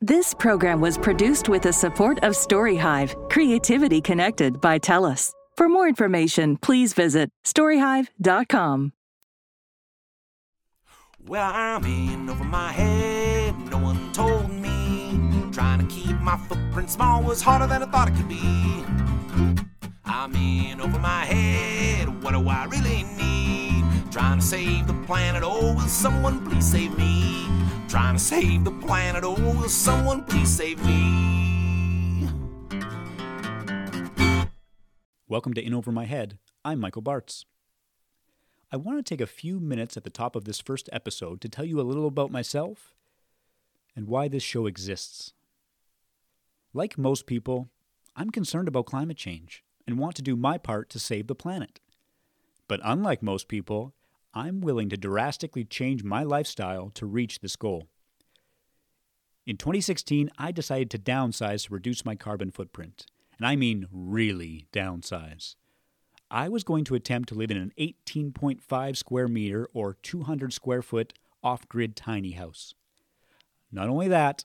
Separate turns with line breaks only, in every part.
This program was produced with the support of StoryHive, creativity connected by TELUS. For more information, please visit storyhive.com.
Well, I'm in over my head, no one told me. Trying to keep my footprint small was harder than I thought it could be. I'm in over my head, what do I really need? Trying to save the planet, oh, will someone please save me? Trying to save the planet, oh, will someone please save me?
Welcome to In Over My Head. I'm Michael Bartz. I want to take a few minutes at the top of this first episode to tell you a little about myself and why this show exists. Like most people, I'm concerned about climate change and want to do my part to save the planet. But unlike most people, I'm willing to drastically change my lifestyle to reach this goal. In 2016, I decided to downsize to reduce my carbon footprint. And I mean really downsize. I was going to attempt to live in an 18.5 square meter or 200 square foot off grid tiny house. Not only that,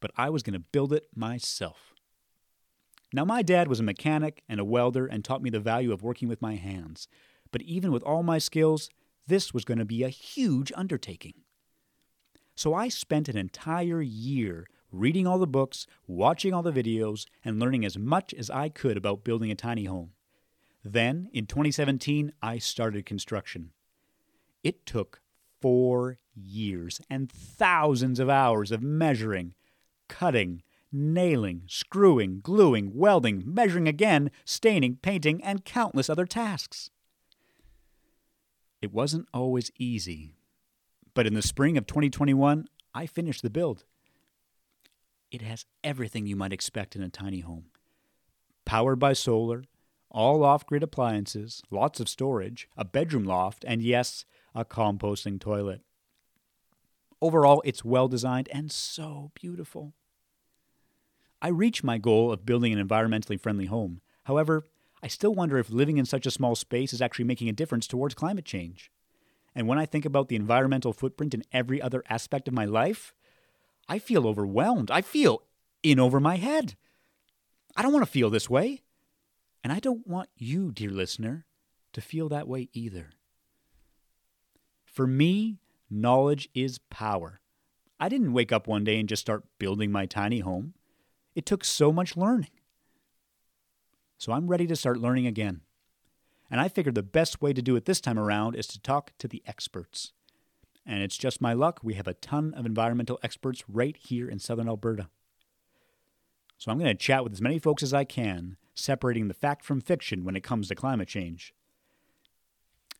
but I was going to build it myself. Now, my dad was a mechanic and a welder and taught me the value of working with my hands. But even with all my skills, this was going to be a huge undertaking. So I spent an entire year reading all the books, watching all the videos, and learning as much as I could about building a tiny home. Then, in 2017, I started construction. It took four years and thousands of hours of measuring, cutting, nailing, screwing, gluing, welding, measuring again, staining, painting, and countless other tasks. It wasn't always easy, but in the spring of 2021, I finished the build. It has everything you might expect in a tiny home powered by solar, all off grid appliances, lots of storage, a bedroom loft, and yes, a composting toilet. Overall, it's well designed and so beautiful. I reached my goal of building an environmentally friendly home. However, I still wonder if living in such a small space is actually making a difference towards climate change. And when I think about the environmental footprint in every other aspect of my life, I feel overwhelmed. I feel in over my head. I don't want to feel this way. And I don't want you, dear listener, to feel that way either. For me, knowledge is power. I didn't wake up one day and just start building my tiny home. It took so much learning. So I'm ready to start learning again. And I figured the best way to do it this time around is to talk to the experts. And it's just my luck, we have a ton of environmental experts right here in southern Alberta. So I'm going to chat with as many folks as I can, separating the fact from fiction when it comes to climate change.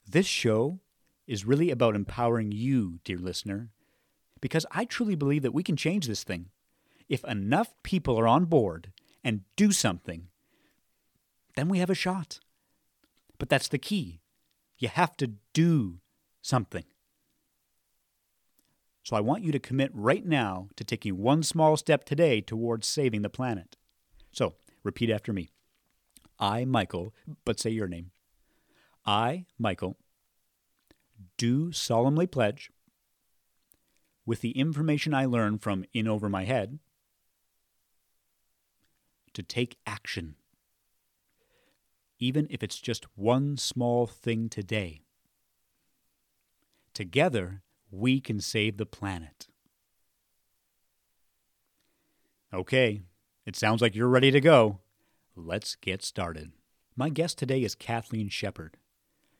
This show is really about empowering you, dear listener, because I truly believe that we can change this thing. If enough people are on board and do something, then we have a shot. But that's the key. You have to do something. So I want you to commit right now to taking one small step today towards saving the planet. So repeat after me I, Michael, but say your name. I, Michael, do solemnly pledge, with the information I learn from In Over My Head, to take action even if it's just one small thing today. Together, we can save the planet. Okay, it sounds like you're ready to go. Let's get started. My guest today is Kathleen Shepard.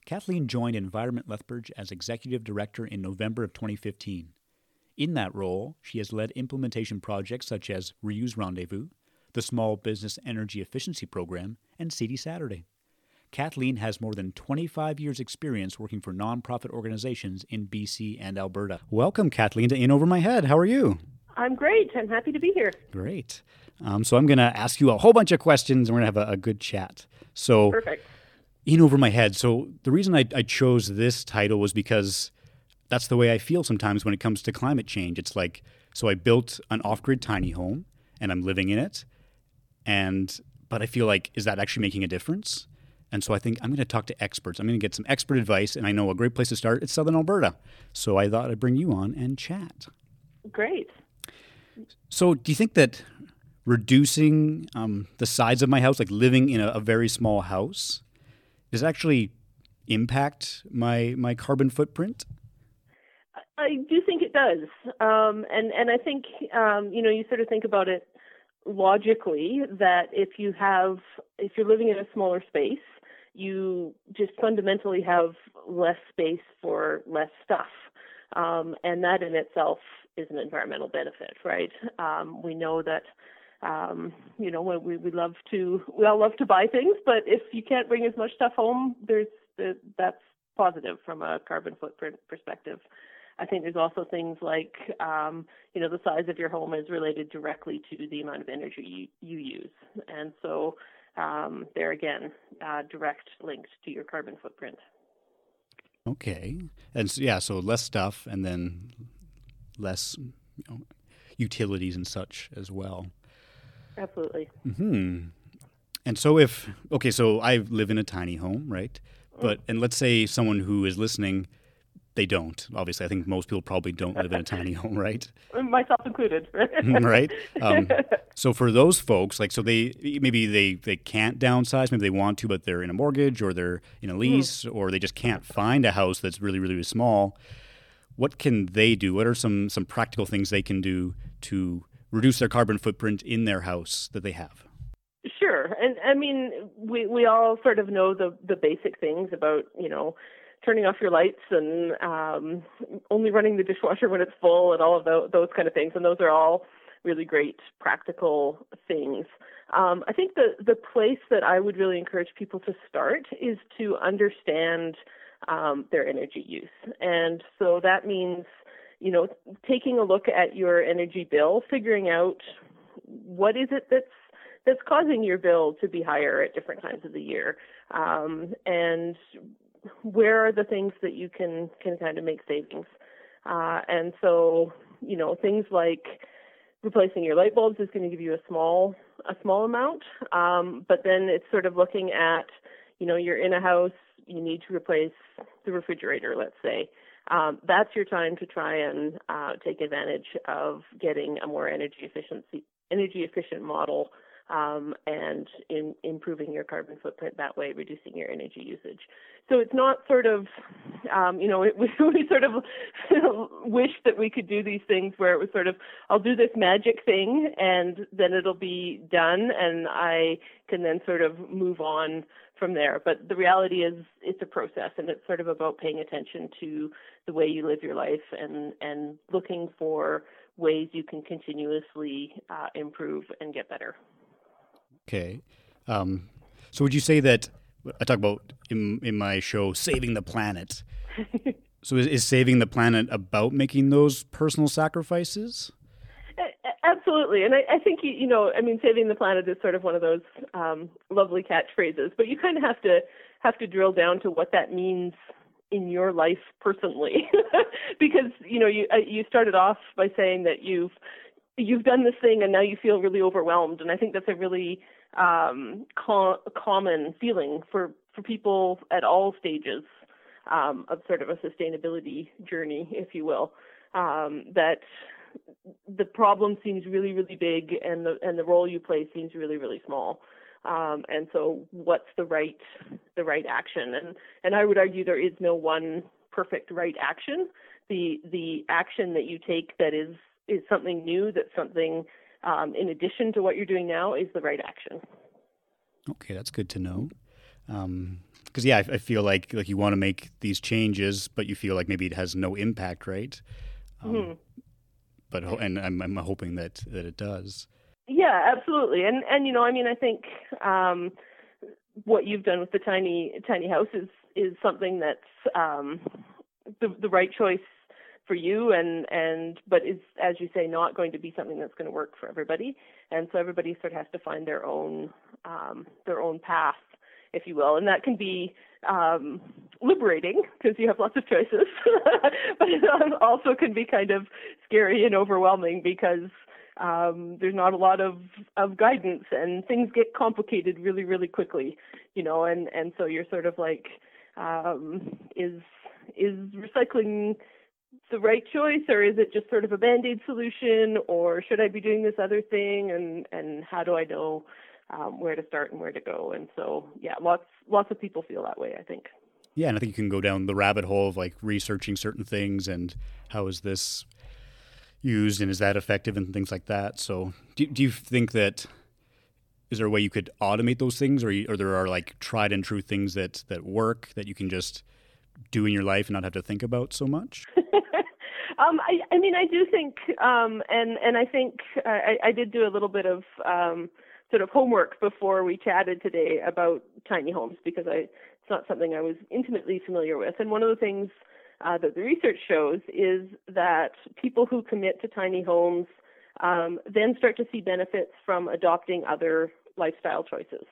Kathleen joined Environment Lethbridge as Executive Director in November of 2015. In that role, she has led implementation projects such as Reuse Rendezvous, the Small Business Energy Efficiency Program, and Seedy Saturday. Kathleen has more than 25 years' experience working for nonprofit organizations in BC and Alberta. Welcome, Kathleen, to In Over My Head. How are you?
I'm great. I'm happy to be here.
Great. Um, so I'm going to ask you a whole bunch of questions, and we're going to have a, a, good chat. So,
perfect.
In Over My Head. So the reason I, I chose this title was because that's the way I feel sometimes when it comes to climate change. It's like, so I built an off-grid tiny home, and I'm living in it, and but I feel like, is that actually making a difference? And so I think I'm going to talk to experts. I'm going to get some expert advice. And I know a great place to start is Southern Alberta. So I thought I'd bring you on and chat.
Great.
So, do you think that reducing um, the size of my house, like living in a, a very small house, does actually impact my my carbon footprint?
I do think it does, um, and and I think um, you know you sort of think about it logically that if you have if you're living in a smaller space, you just fundamentally have less space for less stuff, um, and that in itself is an environmental benefit, right? Um, we know that um, you know, we we love to we all love to buy things, but if you can't bring as much stuff home, there's that's positive from a carbon footprint perspective. I think there's also things like, um, you know, the size of your home is related directly to the amount of energy you, you use, and so um, there again, uh, direct linked to your carbon footprint.
Okay, and so, yeah, so less stuff, and then less you know, utilities and such as well.
Absolutely.
Hmm. And so if okay, so I live in a tiny home, right? But and let's say someone who is listening, they don't. Obviously, I think most people probably don't live in a tiny home, right?
Myself included.
right. Um, so for those folks, like, so they maybe they they can't downsize, maybe they want to, but they're in a mortgage or they're in a lease, mm. or they just can't find a house that's really really small. What can they do? What are some some practical things they can do to reduce their carbon footprint in their house that they have?
Sure, and I mean, we we all sort of know the the basic things about you know turning off your lights and um, only running the dishwasher when it's full and all of those, those kind of things, and those are all really great practical things. Um, I think the the place that I would really encourage people to start is to understand um, their energy use, and so that means you know, taking a look at your energy bill, figuring out what is it that's that's causing your bill to be higher at different times of the year, um, and where are the things that you can can kind of make savings. Uh, and so, you know, things like replacing your light bulbs is going to give you a small a small amount, um, but then it's sort of looking at, you know, you're in a house, you need to replace the refrigerator, let's say um, that's your time to try and uh, take advantage of getting a more energy efficiency energy efficient model um, and in improving your carbon footprint that way, reducing your energy usage. So it's not sort of, um, you know, we, we sort of wish that we could do these things where it was sort of, I'll do this magic thing and then it'll be done and I can then sort of move on from there. But the reality is it's a process and it's sort of about paying attention to the way you live your life and, and looking for ways you can continuously uh, improve and get better.
Okay. Um, so would you say that I talk about in, in my show saving the planet? so is, is saving the planet about making those personal sacrifices?
Absolutely, and I, I think you, you know, I mean, saving the planet is sort of one of those um, lovely catchphrases, but you kind of have to have to drill down to what that means in your life personally, because you know, you uh, you started off by saying that you've you've done this thing and now you feel really overwhelmed, and I think that's a really um, co- common feeling for for people at all stages um, of sort of a sustainability journey, if you will. Um, that the problem seems really, really big, and the and the role you play seems really, really small. Um, and so, what's the right the right action? And and I would argue there is no one perfect right action. The the action that you take that is is something new, that something um, in addition to what you're doing now, is the right action.
Okay, that's good to know. Because um, yeah, I, I, feel like like you want to make these changes, but you feel like maybe it has no impact, right? Um, mm-hmm but and I'm, I'm hoping that that it does.
Yeah, absolutely, and and you know, I mean, I think um, what you've done with the tiny tiny house is is something that's um, the the right choice for you and and but is as you say not going to be something that's going to work for everybody. And so everybody sort of has to find their own um, their own path if you will. And that can be um, liberating because you have lots of choices, but it also can be kind of scary and overwhelming because um, there's not a lot of, of guidance and things get complicated really, really quickly, you know, and, and so you're sort of like, um, is, is recycling the right choice or is it just sort of a band-aid solution or should I be doing this other thing? And and how do I know um, where to start and where to go? And so yeah lots lots of people feel that way I think.
Yeah and I think you can go down the rabbit hole of like researching certain things and how is this used and is that effective and things like that. So do, do you think that is there a way you could automate those things or, you, or there are like tried and true things that that work that you can just do in your life and not have to think about so much
Um, I, I mean, I do think, um, and and I think I, I did do a little bit of um, sort of homework before we chatted today about tiny homes because I it's not something I was intimately familiar with. And one of the things uh, that the research shows is that people who commit to tiny homes um, then start to see benefits from adopting other lifestyle choices.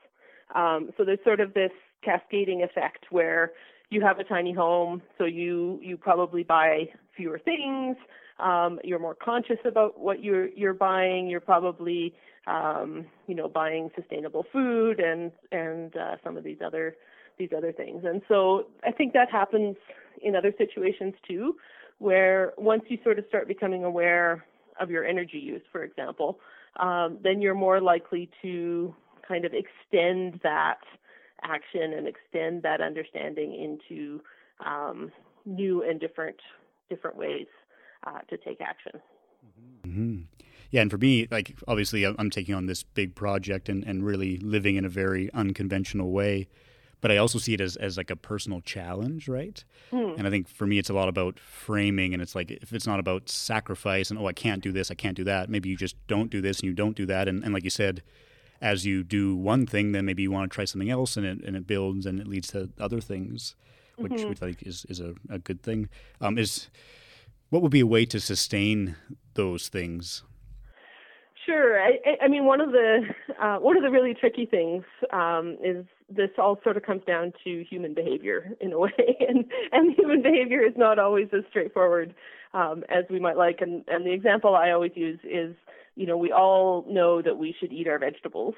Um, so there's sort of this cascading effect where you have a tiny home, so you you probably buy fewer things. Um, you're more conscious about what you're you're buying. You're probably um, you know buying sustainable food and and uh, some of these other these other things. And so I think that happens in other situations too, where once you sort of start becoming aware of your energy use, for example, um, then you're more likely to kind of extend that action and extend that understanding into um, new and different different ways uh, to take action.
Mm-hmm. Yeah, and for me, like obviously, I'm taking on this big project and, and really living in a very unconventional way. But I also see it as, as like a personal challenge, right? Hmm. And I think for me, it's a lot about framing. And it's like, if it's not about sacrifice and, oh, I can't do this, I can't do that, maybe you just don't do this and you don't do that. And, and like you said, as you do one thing, then maybe you want to try something else, and it and it builds and it leads to other things, which, mm-hmm. which I think is is a, a good thing. Um, is what would be a way to sustain those things?
Sure. I, I mean, one of the uh, one of the really tricky things um, is this all sort of comes down to human behavior in a way, and and human behavior is not always as straightforward um, as we might like. And and the example I always use is you know, we all know that we should eat our vegetables.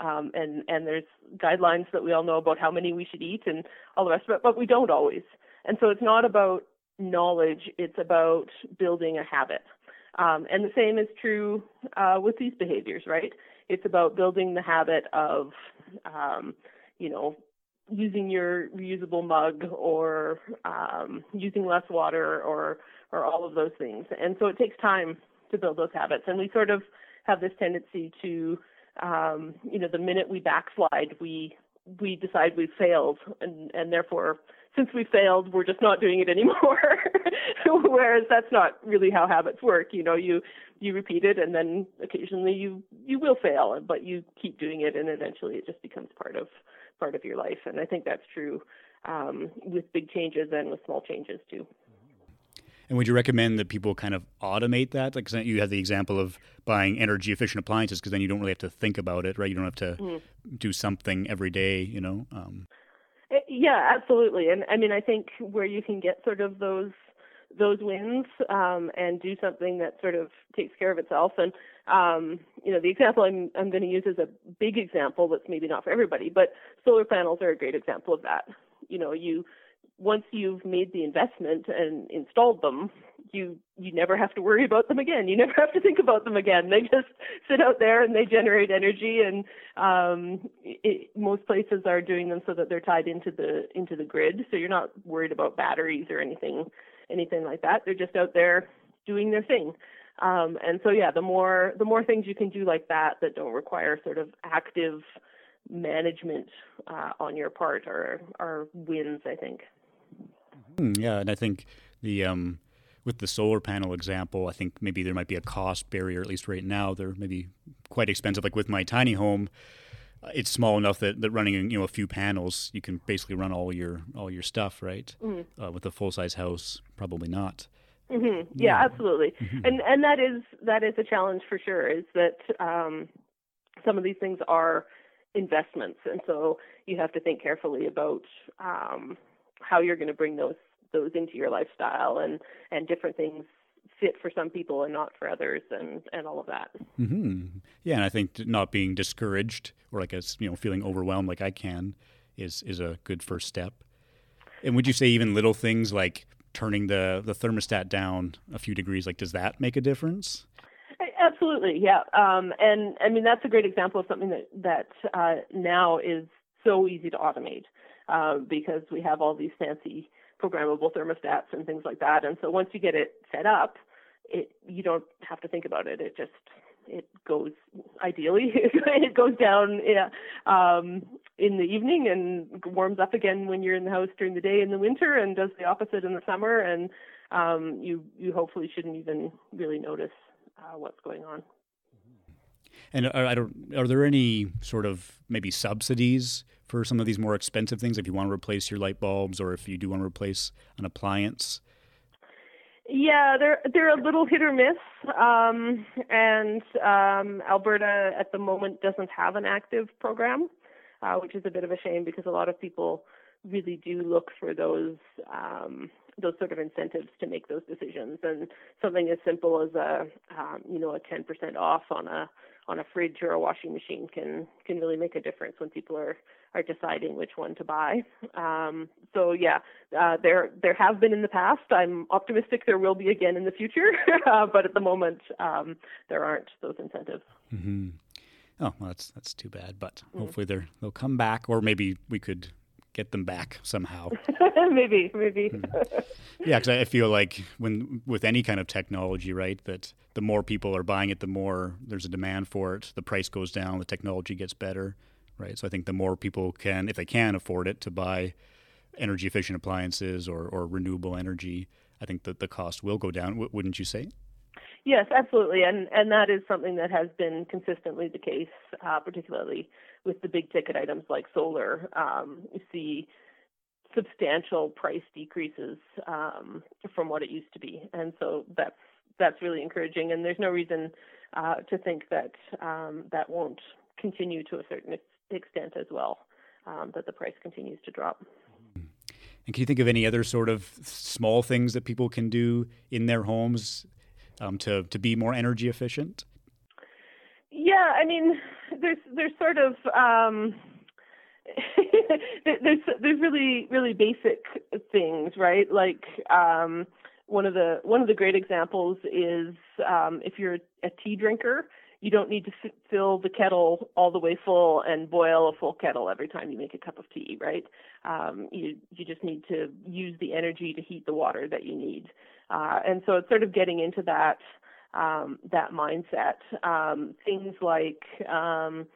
Um, and, and there's guidelines that we all know about how many we should eat and all the rest of it, but we don't always. And so it's not about knowledge, it's about building a habit. Um, and the same is true uh, with these behaviors, right? It's about building the habit of, um, you know, using your reusable mug or um, using less water or or all of those things. And so it takes time to build those habits. And we sort of have this tendency to, um, you know, the minute we backslide, we we decide we've failed, and and therefore, since we failed, we're just not doing it anymore. Whereas that's not really how habits work. You know, you you repeat it, and then occasionally you you will fail, but you keep doing it, and eventually it just becomes part of part of your life. And I think that's true um, with big changes and with small changes too.
And would you recommend that people kind of automate that? Like you have the example of buying energy efficient appliances because then you don't really have to think about it, right? You don't have to mm. do something every day, you know. Um,
eh, yeah, absolutely. And I mean, I think where you can get sort of those those wins um, and do something that sort of takes care of itself. And um, you know, the example I'm I'm going to use is a big example that's maybe not for everybody, but solar panels are a great example of that. You know, you once you've made the investment and installed them, you you never have to worry about them again. You never have to think about them again. They just sit out there and they generate energy. And um, it, most places are doing them so that they're tied into the into the grid, so you're not worried about batteries or anything anything like that. They're just out there doing their thing. Um, and so yeah, the more the more things you can do like that that don't require sort of active management uh, on your part are are wins, I think.
Hmm, yeah, and I think the um, with the solar panel example, I think maybe there might be a cost barrier. At least right now, they're maybe quite expensive. Like with my tiny home, uh, it's small enough that, that running you know a few panels, you can basically run all your all your stuff. Right. Mm-hmm. Uh, with a full size house, probably not.
Mm-hmm. Yeah, yeah, absolutely. Mm-hmm. And and that is that is a challenge for sure. Is that um, some of these things are investments, and so you have to think carefully about um, how you're going to bring those those into your lifestyle and and different things fit for some people and not for others and and all of that
mm-hmm. yeah and i think not being discouraged or like as you know feeling overwhelmed like i can is is a good first step and would you say even little things like turning the the thermostat down a few degrees, like does that make a difference?
Absolutely, yeah. Um, and I mean that's a great example of something that that uh, now is so easy to automate uh, because we have all these fancy programmable thermostats and things like that. And so once you get it set up, it you don't have to think about it. It just it goes ideally it goes down yeah, um, in the evening and warms up again when you're in the house during the day in the winter and does the opposite in the summer and um, you you hopefully shouldn't even really notice uh, what's going on.
And are, are there any sort of maybe subsidies for some of these more expensive things if you want to replace your light bulbs or if you do want to replace an appliance?
Yeah, they're they're a little hit or miss, um, and um, Alberta at the moment doesn't have an active program, uh, which is a bit of a shame because a lot of people really do look for those um, those sort of incentives to make those decisions. And something as simple as a um, you know a 10% off on a on a fridge or a washing machine can can really make a difference when people are are deciding which one to buy. Um, so yeah, uh, there there have been in the past. I'm optimistic there will be again in the future, uh, but at the moment um, there aren't those incentives.
Mm-hmm. Oh, well, that's that's too bad. But mm. hopefully they they'll come back, or maybe we could get them back somehow.
maybe, maybe.
Hmm. yeah, because I feel like when with any kind of technology, right, that the more people are buying it, the more there's a demand for it. The price goes down, the technology gets better, right? So I think the more people can, if they can afford it, to buy energy efficient appliances or, or renewable energy, I think that the cost will go down. W- wouldn't you say?
Yes, absolutely, and and that is something that has been consistently the case, uh, particularly with the big ticket items like solar. Um, you see substantial price decreases um, from what it used to be, and so that's that's really encouraging. And there's no reason uh, to think that um, that won't continue to a certain extent as well. Um, that the price continues to drop.
And can you think of any other sort of small things that people can do in their homes um, to to be more energy efficient?
Yeah, I mean, there's there's sort of um, there's there's really really basic things, right? Like um, one of the one of the great examples is um, if you're a tea drinker, you don't need to f- fill the kettle all the way full and boil a full kettle every time you make a cup of tea, right? Um, you you just need to use the energy to heat the water that you need, uh, and so it's sort of getting into that um, that mindset. Um, things like um,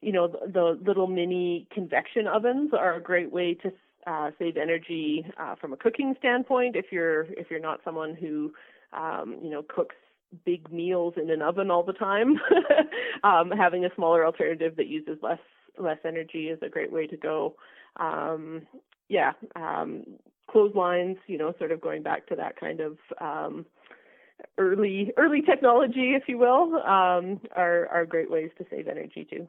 you know the, the, little mini convection ovens are a great way to uh, save energy uh, from a cooking standpoint. If you're if you're not someone who um, you know cooks big meals in an oven all the time, um, having a smaller alternative that uses less less energy is a great way to go. Um, yeah, um, clotheslines, you know, sort of going back to that kind of um, early early technology, if you will, um, are are great ways to save energy too.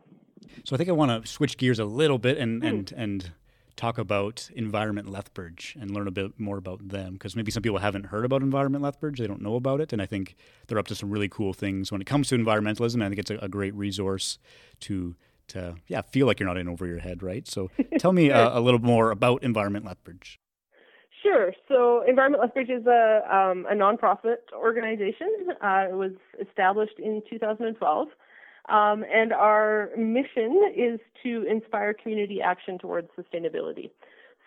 So I think I want to switch gears a little bit and mm. and and talk about Environment Lethbridge and learn a bit more about them because maybe some people haven't heard about Environment Lethbridge, they don't know about it, and I think they're up to some really cool things when it comes to environmentalism. I think it's a, a great resource to to yeah feel like you're not in over your head, right? So tell me uh, a little more about Environment Lethbridge.
Sure. So Environment Lethbridge is a, um, a nonprofit organization. Uh, it was established in 2012. Um, and our mission is to inspire community action towards sustainability.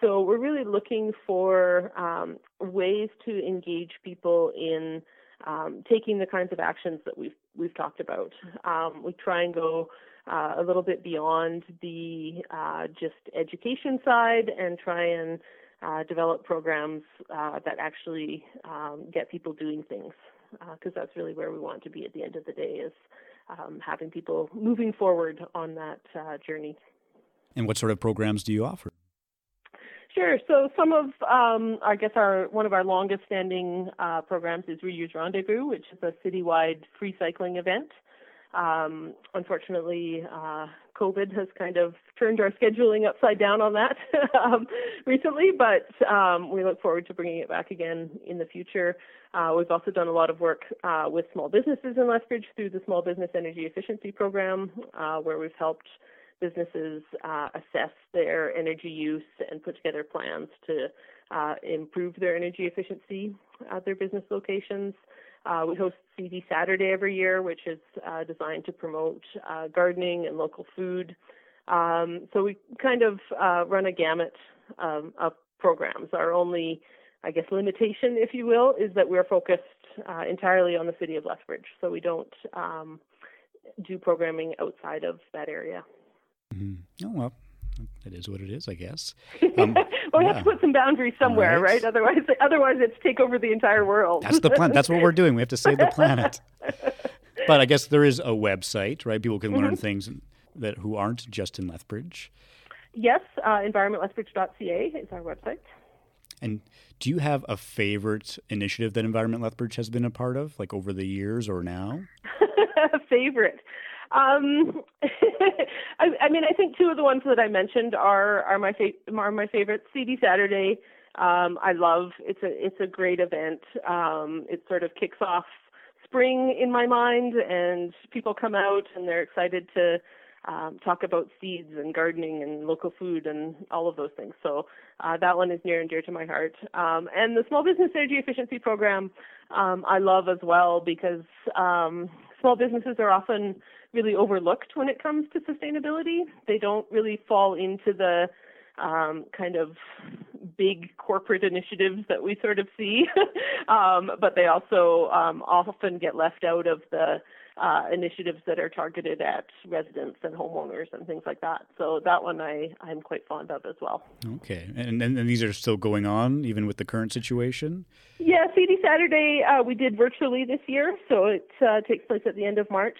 So we're really looking for um, ways to engage people in um, taking the kinds of actions that we've we've talked about. Um, we try and go uh, a little bit beyond the uh, just education side and try and uh, develop programs uh, that actually um, get people doing things because uh, that's really where we want to be at the end of the day is um, having people moving forward on that uh, journey.
And what sort of programs do you offer?
Sure. So some of, um, I guess, our one of our longest-standing uh, programs is Reuse Rendezvous, which is a citywide free cycling event. Um, unfortunately, uh, COVID has kind of turned our scheduling upside down on that um, recently, but um, we look forward to bringing it back again in the future. Uh, we've also done a lot of work uh, with small businesses in Lethbridge through the Small Business Energy Efficiency Program, uh, where we've helped businesses uh, assess their energy use and put together plans to uh, improve their energy efficiency at their business locations. Uh, we host Seedy Saturday every year, which is uh, designed to promote uh, gardening and local food. Um, so we kind of uh, run a gamut um, of programs. Our only, I guess, limitation, if you will, is that we're focused uh, entirely on the city of Lethbridge. So we don't um, do programming outside of that area.
Mm-hmm. Oh well, it is what it is, I guess.
Um, well, we yeah. have to put some boundaries somewhere, right. right? Otherwise, otherwise, it's take over the entire world.
That's the plan. That's what we're doing. We have to save the planet. but I guess there is a website, right? People can learn mm-hmm. things that who aren't just in Lethbridge.
Yes, uh, environmentlethbridge.ca is our website.
And do you have a favorite initiative that Environment Lethbridge has been a part of, like over the years or now?
favorite. Um, I, I, mean, I think two of the ones that I mentioned are are my fa- are my favorites. Seedy Saturday, um, I love. It's a it's a great event. Um, it sort of kicks off spring in my mind, and people come out and they're excited to um, talk about seeds and gardening and local food and all of those things. So uh, that one is near and dear to my heart. Um, and the Small Business Energy Efficiency Program um, I love as well because um, small businesses are often really overlooked when it comes to sustainability. They don't really fall into the um, kind of big corporate initiatives that we sort of see, um, but they also um, often get left out of the uh, initiatives that are targeted at residents and homeowners and things like that. So that one I, I'm quite fond of as well.
Okay. And, and, and these are still going on even with the current situation?
Yeah, Seedy Saturday uh, we did virtually this year, so it uh, takes place at the end of March.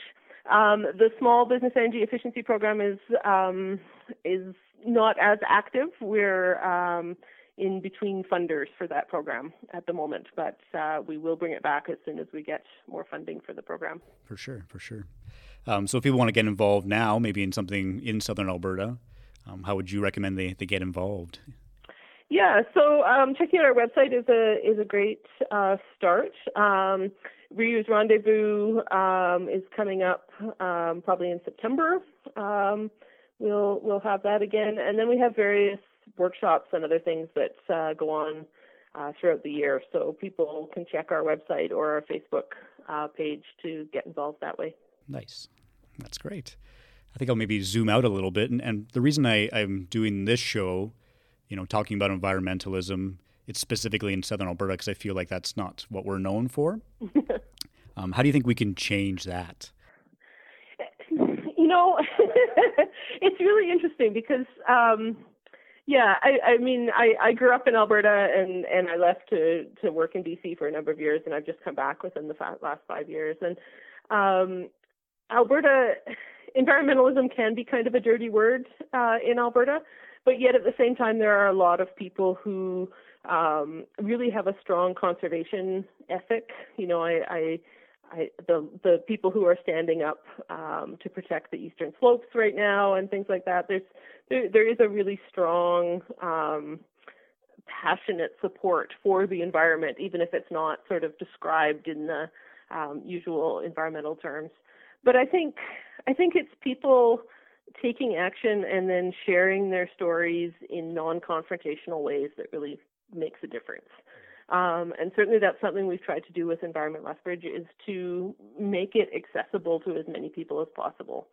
Um, the Small Business Energy Efficiency Program is um, is not as active. We're um, in between funders for that program at the moment, but uh, we will bring it back as soon as we get more funding for the program.
For sure, for sure. Um, so if people want to get involved now, maybe in something in southern Alberta, um, how would you recommend they, they get involved?
Yeah, so um, checking out our website is a is a great uh, start. Reuse Rendezvous um, is coming up um, probably in September. Um, we'll we'll have that again, and then we have various workshops and other things that uh, go on uh, throughout the year. So people can check our website or our Facebook uh, page to get involved that way.
Nice. That's great. I think I'll maybe zoom out a little bit. And, and the reason I, I'm doing this show, you know, talking about environmentalism, it's specifically in Southern Alberta because I feel like that's not what we're known for. um, how do you think we can change that?
You know, it's really interesting because um, yeah, I, I mean, I, I grew up in Alberta and, and I left to, to work in BC for a number of years, and I've just come back within the last five years. And um, Alberta, environmentalism can be kind of a dirty word uh, in Alberta, but yet at the same time, there are a lot of people who um, really have a strong conservation ethic. You know, I, I I, the the people who are standing up um, to protect the eastern slopes right now and things like that. There's there, there is a really strong, um, passionate support for the environment, even if it's not sort of described in the um, usual environmental terms. But I think I think it's people taking action and then sharing their stories in non-confrontational ways that really makes a difference. Um, and certainly that's something we've tried to do with Environment Lethbridge is to make it accessible to as many people as possible.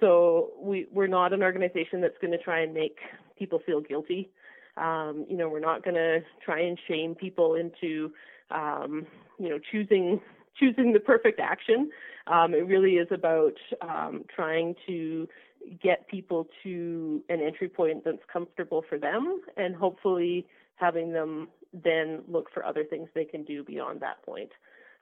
So we, we're not an organization that's going to try and make people feel guilty. Um, you know, we're not going to try and shame people into, um, you know, choosing choosing the perfect action. Um, it really is about um, trying to get people to an entry point that's comfortable for them, and hopefully having them then look for other things they can do beyond that point.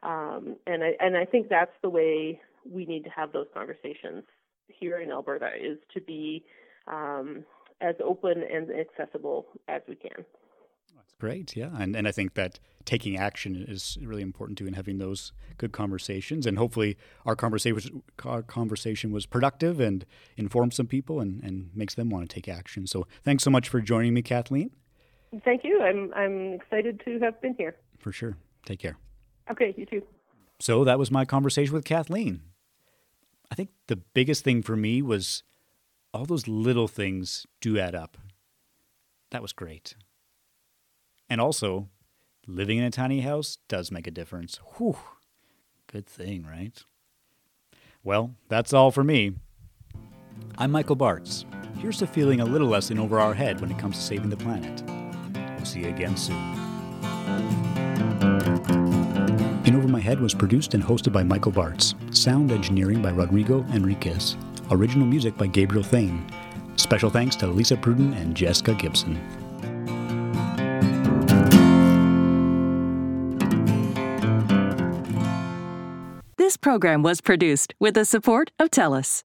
Um, and I and I think that's the way we need to have those conversations here in Alberta is to be um, as open and accessible as we can.
That's great, yeah, and and I think that taking action is really important too, and having those good conversations, and hopefully our conversation our conversation was productive and informed some people and and makes them want to take action. So thanks so much for joining me, Kathleen.
Thank you. I'm I'm excited to have been here.
For sure. Take care.
Okay, you too.
So that was my conversation with Kathleen. I think the biggest thing for me was all those little things do add up. That was great. And also, living in a tiny house does make a difference. Whew. Good thing, right? Well, that's all for me. I'm Michael Bartz. Here's to feeling a little less in over our head when it comes to saving the planet. See you again soon. In Over My Head was produced and hosted by Michael Bartz. Sound engineering by Rodrigo Enriquez. Original music by Gabriel Thane. Special thanks to Lisa Pruden and Jessica Gibson.
This program was produced with the support of TELUS.